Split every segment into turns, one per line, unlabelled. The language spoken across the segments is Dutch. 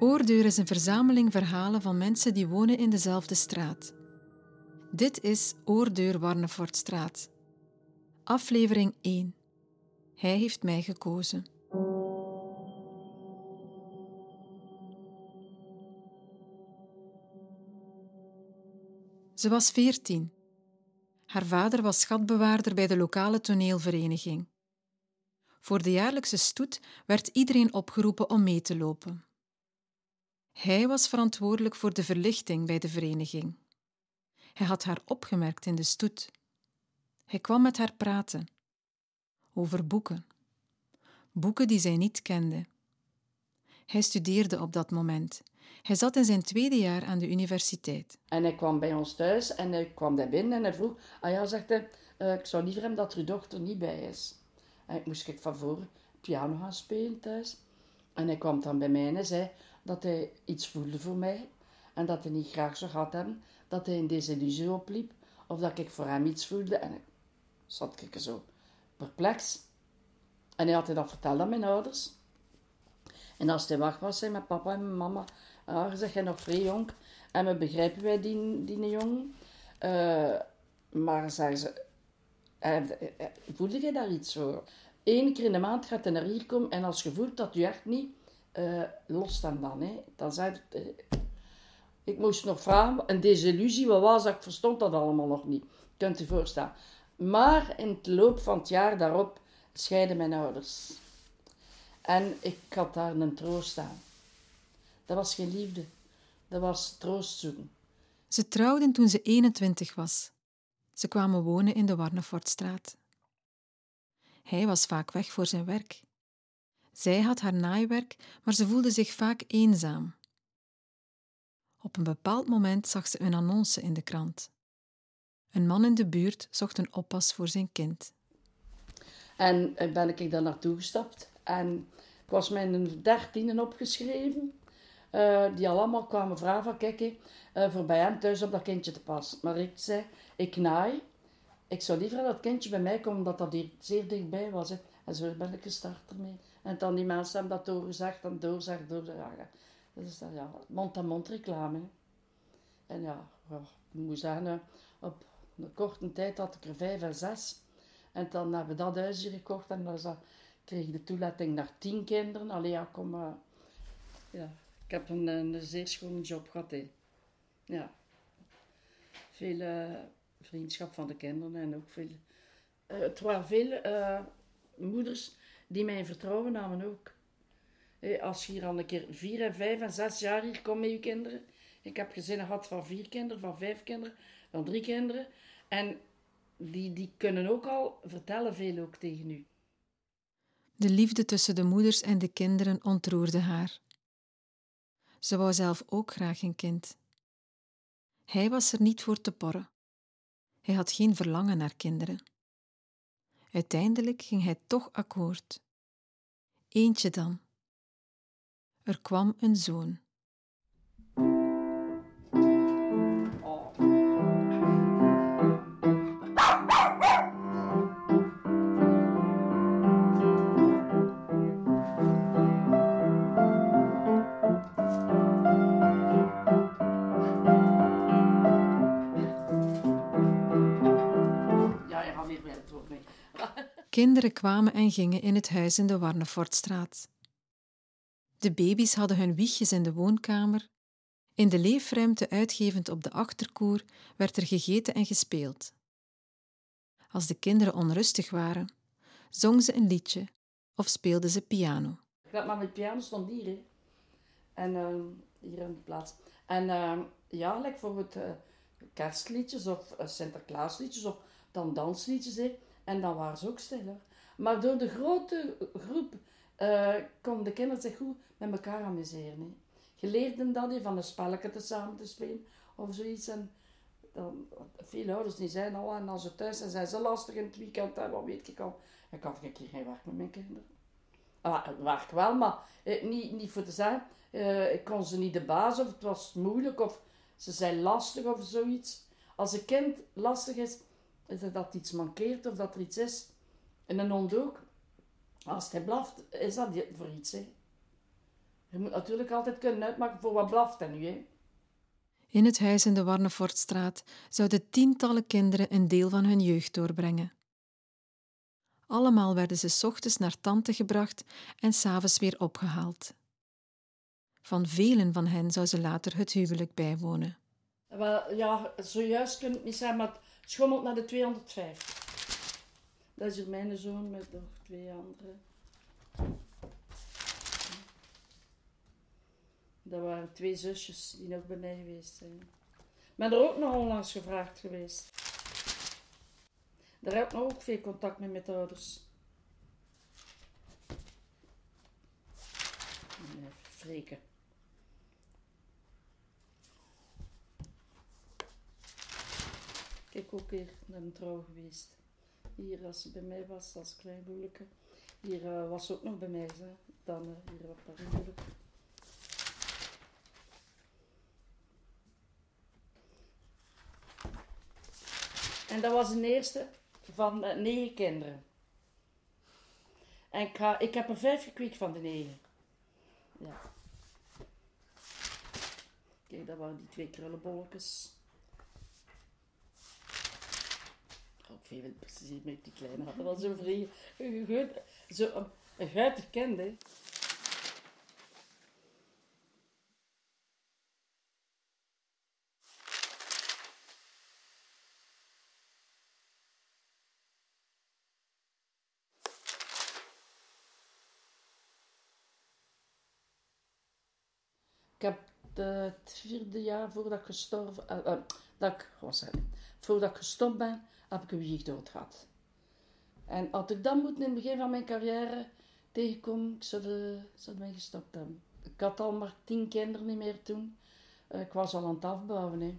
Oordeur is een verzameling verhalen van mensen die wonen in dezelfde straat. Dit is Oordeur Warnefortstraat. Aflevering 1. Hij heeft mij gekozen. Ze was veertien. Haar vader was schatbewaarder bij de lokale toneelvereniging. Voor de jaarlijkse stoet werd iedereen opgeroepen om mee te lopen. Hij was verantwoordelijk voor de verlichting bij de vereniging. Hij had haar opgemerkt in de stoet. Hij kwam met haar praten over boeken, boeken die zij niet kende. Hij studeerde op dat moment. Hij zat in zijn tweede jaar aan de universiteit.
En hij kwam bij ons thuis en hij kwam daar binnen en hij vroeg: Ah ja, zegt hij, uh, ik zou liever hebben dat uw dochter niet bij is. En ik moest ik van voor piano gaan spelen thuis. En hij kwam dan bij mij en zei dat hij iets voelde voor mij en dat hij niet graag zou gehad hebben dat hij in deze illusie opliep of dat ik voor hem iets voelde. En ik zat ik zo perplex. En hij had hij dat verteld aan mijn ouders. En als hij wacht was, zei mijn papa en mijn mama, ah, zeg jij nog vrij jong. En we begrijpen wij die, die jongen. Uh, maar zeggen ze, uh, voelde je daar iets voor? Eén keer in de maand gaat hij naar hier komen en als je voelt dat je echt niet, uh, los dan dan. Hè. Dan zei het, ik moest nog vragen, een desillusie, wat was dat? Ik verstond dat allemaal nog niet. Kunt u voorstellen. Maar in het loop van het jaar daarop scheiden mijn ouders. En ik had daar een troost aan. Dat was geen liefde, dat was troost zoeken.
Ze trouwden toen ze 21 was. Ze kwamen wonen in de Warnefortstraat. Hij was vaak weg voor zijn werk. Zij had haar naaiwerk, maar ze voelde zich vaak eenzaam. Op een bepaald moment zag ze een annonce in de krant. Een man in de buurt zocht een oppas voor zijn kind.
En eh, ben ik daar naartoe gestapt. En ik was mijn dertienen opgeschreven. Uh, die allemaal kwamen vragen van, kijk, uh, voor bij hem thuis op dat kindje te passen. Maar ik zei, ik naai. Ik zou liever dat kindje bij mij komen, omdat dat hier zeer dichtbij was. En zo ben ik gestart ermee. En dan die mensen hebben dat doorgezegd en doorgezegd. Dus dat ja, mond-aan-mond reclame. En ja, ik moet zeggen, op een korte tijd had ik er vijf en zes. En dan hebben we dat huisje gekocht en dan kreeg ik de toelating naar tien kinderen. Allee, ja, kom, uh, ja. ik heb een, een zeer schone job gehad. Hè. Ja. Veel uh, vriendschap van de kinderen en ook veel... Uh, het waren veel moeders die mij vertrouwen namen ook. als je hier al een keer vier en vijf en zes jaar hier komt met je kinderen. Ik heb gezinnen gehad van vier kinderen, van vijf kinderen, van drie kinderen. En die, die kunnen ook al vertellen veel ook tegen u.
De liefde tussen de moeders en de kinderen ontroerde haar. Ze wou zelf ook graag een kind. Hij was er niet voor te porren. Hij had geen verlangen naar kinderen. Uiteindelijk ging hij toch akkoord. Eentje dan. Er kwam een zoon. Kinderen kwamen en gingen in het huis in de Warnefortstraat. De baby's hadden hun wiegjes in de woonkamer. In de leefruimte uitgevend op de achterkoer werd er gegeten en gespeeld. Als de kinderen onrustig waren, zong ze een liedje of speelden ze piano.
Ik maar met piano stond hier. En uh, hier in de plaats. En uh, ja, like bijvoorbeeld uh, kerstliedjes of uh, Sinterklaasliedjes of dan dansliedjes, hè. En dan waren ze ook stiller. Maar door de grote groep uh, konden de kinderen zich goed met elkaar amuseren. Hè. Je leerde dat van een spelletje te samen te spelen of zoiets. En dan, veel ouders die zijn al, en als ze thuis zijn, zijn ze lastig in het weekend. En wat weet ik al. Ik had een keer geen werk met mijn kinderen. Ah, werk wel, maar eh, niet, niet voor te zeggen. Uh, ik kon ze niet de baas of het was moeilijk of ze zijn lastig of zoiets. Als een kind lastig is, is er dat iets mankeert of dat er iets is. En een hond ook. Als hij blaft, is dat voor iets. Hè. Je moet natuurlijk altijd kunnen uitmaken voor wat blaft en nu, hè.
In het huis in de Warnefortstraat zouden tientallen kinderen een deel van hun jeugd doorbrengen. Allemaal werden ze 's ochtends naar tante gebracht en s'avonds weer opgehaald. Van velen van hen zou ze later het huwelijk bijwonen.
Wel, ja, zojuist kun ik niet zeggen, maar het schommelt naar de 205. Dat is hier mijn zoon met nog twee anderen. Dat waren twee zusjes die nog bij mij geweest zijn. Ben er ook nog onlangs gevraagd geweest. Daar heb ik nog ook veel contact mee met de ouders. Even freken. Kijk ook hier naar trouw geweest. Hier, als ze bij mij was, als klein. Hier eh, was ze ook nog bij mij, hè. Dan hier haar huwelijk. En dat was de eerste van eh, negen kinderen. En ik, ga, ik heb er vijf gekweekt van de negen. Ja. Kijk, dat waren die twee krullenbolletjes. Ook veel precies met die kleine hadden wel zo vrij. Zo een guitig hè. Ik heb de, het vierde jaar voordat ik gestorven... eh, eh, dat ik, voordat ik gestopt ben, heb ik een wiegdood gehad. En als ik dan moet in het begin van mijn carrière tegenkomen, ik zou, de, zou mij gestopt hebben. Ik had al maar tien kinderen niet meer toen. Eh, ik was al aan het afbouwen. Hè.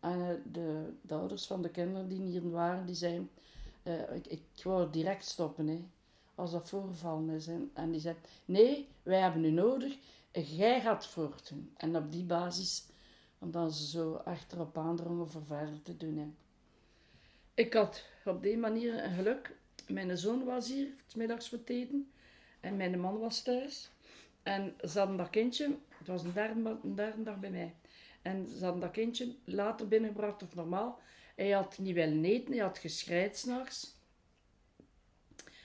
En eh, de, de ouders van de kinderen die hier waren, die zeiden... eh, ik, ik wou direct stoppen, hè, als dat voorgevallen is. Hè. En die zeiden, nee, wij hebben u nodig. Jij gaat voortdoen. En op die basis, omdat ze zo achterop aandrongen voor verder te doen. Hè. Ik had op die manier een geluk. Mijn zoon was hier, s middags voor het eten. En mijn man was thuis. En ze hadden dat kindje, het was een derde, een dag bij mij. En ze hadden dat kindje later binnengebracht of normaal. Hij had niet willen eten, hij had geschreid s'nachts.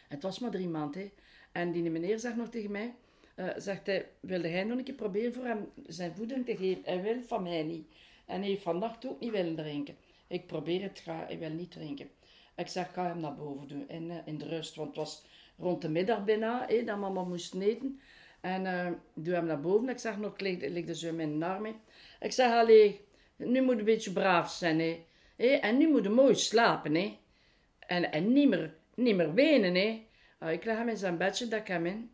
Het was maar drie maanden. En die meneer zegt nog tegen mij, eh, zegt hij, wilde hij nog een keer proberen voor hem zijn voeding te geven? Hij wil van mij niet. En hij heeft vannacht ook niet willen drinken. Ik probeer het, ga, hij wil niet drinken. Ik zeg, ga hem naar boven doen, in, eh, in de rust. Want het was rond de middag bijna, hè, dat mama moest eten. En eh doe hem naar boven. Ik zeg nog, ligt ligt zo in mijn arm. hè. Ik zeg, allee, nu moet een beetje braaf zijn. Hè, En nu moet je mooi slapen. Hè. En, en niet, meer, niet meer wenen. Hè. Ah, ik leg hem in zijn bedje, dat ik hem in.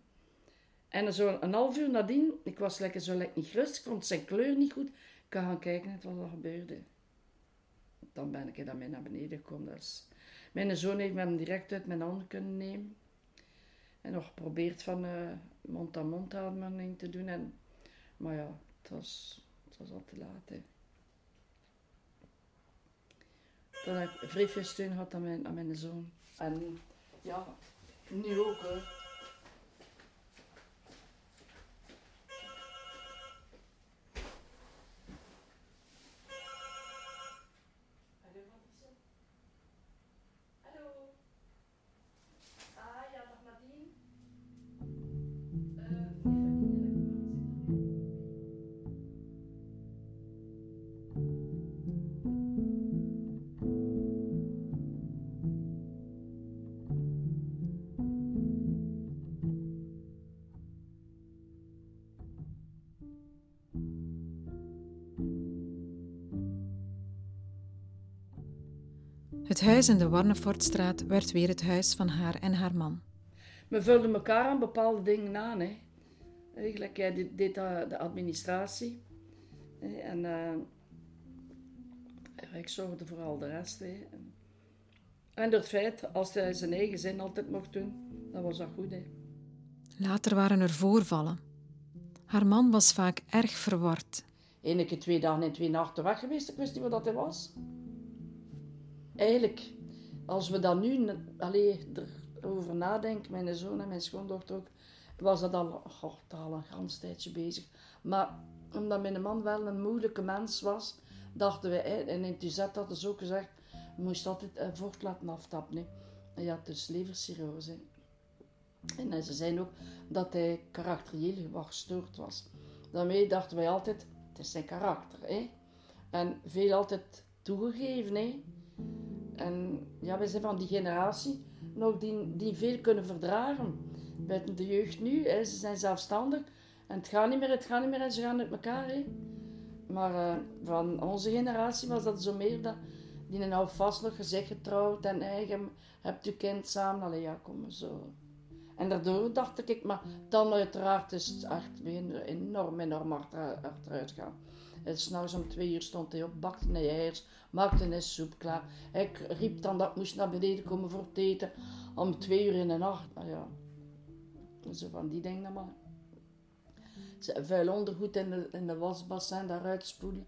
En zo een half uur nadien, ik was lekker zo lekker niet rustig, ik vond zijn kleur niet goed. Ik ga gaan kijken wat er gebeurde. Dan ben ik dan mee naar beneden gekomen. Is- Mijn zoon heeft hem direct uit mijn handen kunnen nemen. En nog geprobeerd van eh, mond-aan-mond ademing te doen. En, maar ja, het was, het was al te laat. Hè. Dan heb ik vrij veel steun gehad aan mijn, aan mijn zoon. En ja, nu ook hoor. Het
huis in de Warnefortstraat werd weer het huis van haar en haar man.
We vulden elkaar aan bepaalde dingen aan. Hè. Eigenlijk, jij deed, deed dat- de administratie. Hè, En eh, ik zorgde voor al de rest. Hè. En door het feit, als hij zijn eigen zin altijd mocht doen, dan was dat goed. Hè.
Later waren er voorvallen. Haar man was vaak erg verward.
Eén keer twee dagen en twee nachten weg geweest, ik wist niet wat dat hij was. Eigenlijk, als we dan nu allee, erover nadenken, mijn zoon en mijn schoondochter ook, was dat al, goh, al een gans tijdje bezig. Maar omdat mijn man wel een moeilijke mens was, dachten we, en in hadden ze ook gezegd, moest altijd voort laten aftappen. Hè. En ja, dus levercirrose. En ze zeiden ook dat hij karakterieel gestoord was. Daarmee dachten wij altijd, het is zijn karakter. Hè? En veel altijd toegegeven. Hè? En ja, wij zijn van die generatie nog die, die veel kunnen verdragen. Buiten de jeugd nu, hè, ze zijn zelfstandig. En het gaat niet meer, het gaat niet meer en ze gaan uit elkaar. Hè. Maar uh, van onze generatie was dat zo meer dat die nou vast nog gezegd getrouwd en eigen, hebt u kind samen. Allee, ja, kom zo. En daardoor dacht ik, maar dan uiteraard is het echt enorm, enorm achteruit gaan. S'nachts om twee uur stond hij op, bakte een eiers, maakte een soep klaar. Ik riep dan dat ik moest naar beneden komen voor het eten. Om twee uur in de nacht. Nou ja, zo van die dingen maar. Vuil ondergoed in de, in de wasbassin daaruit spoelen.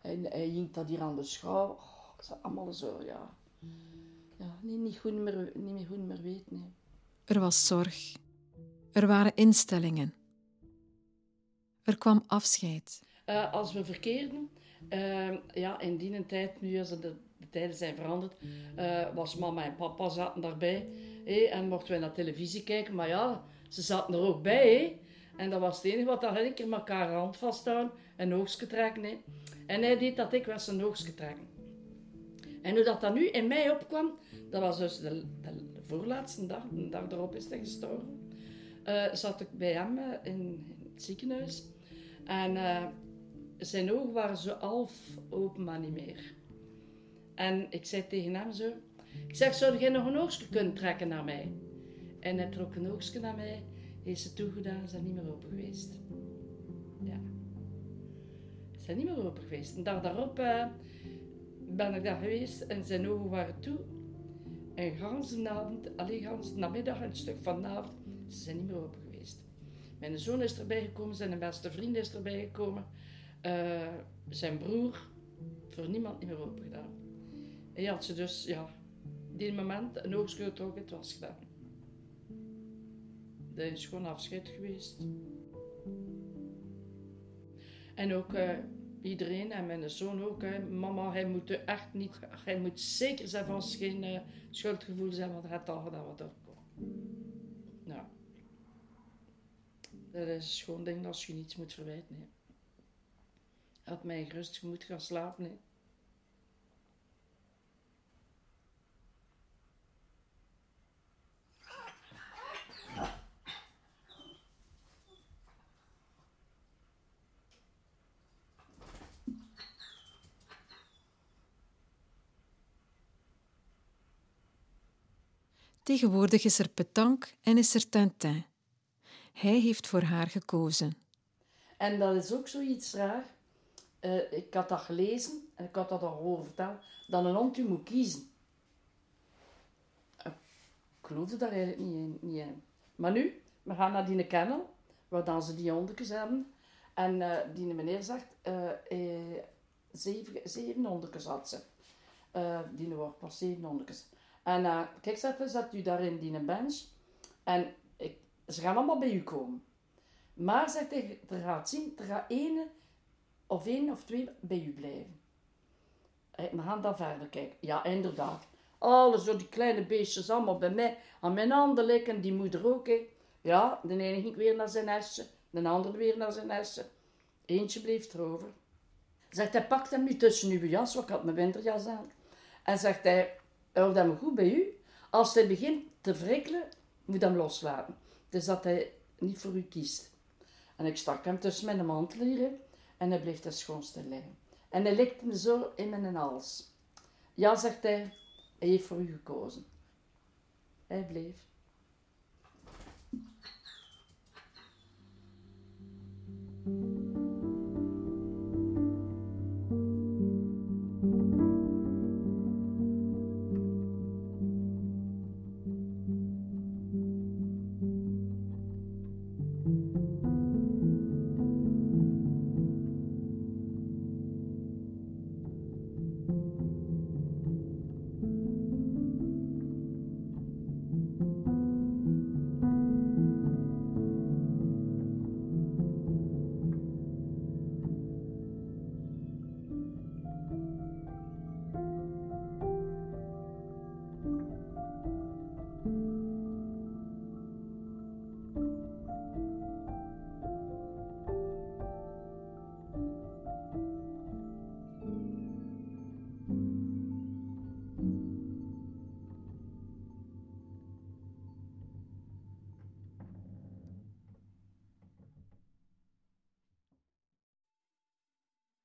En hij hing dat hier aan de schouw. Oh, allemaal zo, ja. Ja, niet, niet, goed meer, niet meer goed meer weten.
Er was zorg. Er waren instellingen. Er kwam afscheid.
Uh, als we verkeerden, uh, ja, in die tijd, nu als de, de tijden zijn veranderd, uh, was mama en papa zaten daarbij. En mochten we naar televisie kijken, maar ja, ze zaten er ook bij. En dat was het enige wat een keer elkaar hand vasthouden en oogstje trekken. En hij deed dat ik was zijn oogstje. En hoe dat dan nu in mij opkwam, dat was dus de, de, voorlaatste dag, de dag erop is hij gestorven, uh, zat ik bij hem uh, in, het ziekenhuis. En uh, zijn ogen waren zo half open, maar niet meer. En ik zei tegen hem zo, ik zeg, zou jij nog een oogstje kunnen trekken naar mij? En hij trok een oogstje naar mij, heeft ze toegedaan, zijn niet meer open geweest. Ja. Zijn niet meer open geweest. En dag daarop ben ik daar geweest en zijn ogen waren toe. En de avond, alleen de namiddag en een stuk van de avond, ze zijn niet meer open geweest. Mijn zoon is erbij gekomen, zijn beste vriend is erbij gekomen. Uh, zijn broer, voor niemand niet meer open gedaan. Je had ze dus, ja, die moment een oogstje getrokken, het was gedaan. Dat is gewoon afscheid geweest. En ook uh, iedereen en mijn zoon ook. Hè. Mama, hij moet echt niet, hij moet zeker zijn van geen uh, schuldgevoel zijn, want hij had al gedaan wat er Nou, dat is gewoon ding als je niets moet verwijten. Hè. Had mij rustig moet gaan slapen.
Tegenwoordig is er petanque en is er Tintin. Hij heeft voor haar gekozen.
En dat is ook zoiets raar. Uh, ik had dat gelezen en ik had dat al horen vertellen, dat een hond u moet kiezen. Ik geloofde daar eigenlijk niet in, niet. Maar nu, we gaan naar die kennel, waar dan ze die hondjes hebben. En uh, die meneer zegt, zeven, zeven hondjes had ze. die wordt pas zeven hondjes. En uh, kijk, zet, u daar in die bench. En ik, ze gaan allemaal bij u komen. Maar zegt hij, er gaat zien, er gaat één of één of twee bij u blijven. We gaan dan verder kijken. Ja, inderdaad. Alle zo die kleine beestjes allemaal bij mij aan mijn handen likken. Die moeder ook. Ja, de ene ging weer naar zijn nestje. De andere weer naar zijn nestje. Eentje bleef erover. Zegt hij, pakt hem nu tussen uw jas. Want ik had mijn winterjas aan. En zegt hij, hij dat me goed bij u. Als hij begint te wrikkelen, moet hem loslaten. Dus dat hij niet voor u kiest. En ik stak hem tussen mijn mantelieren en hij bleef het schoonste liggen. En hij likte me zo in mijn hals. Ja, zegt hij, hij heeft voor u gekozen. Hij bleef.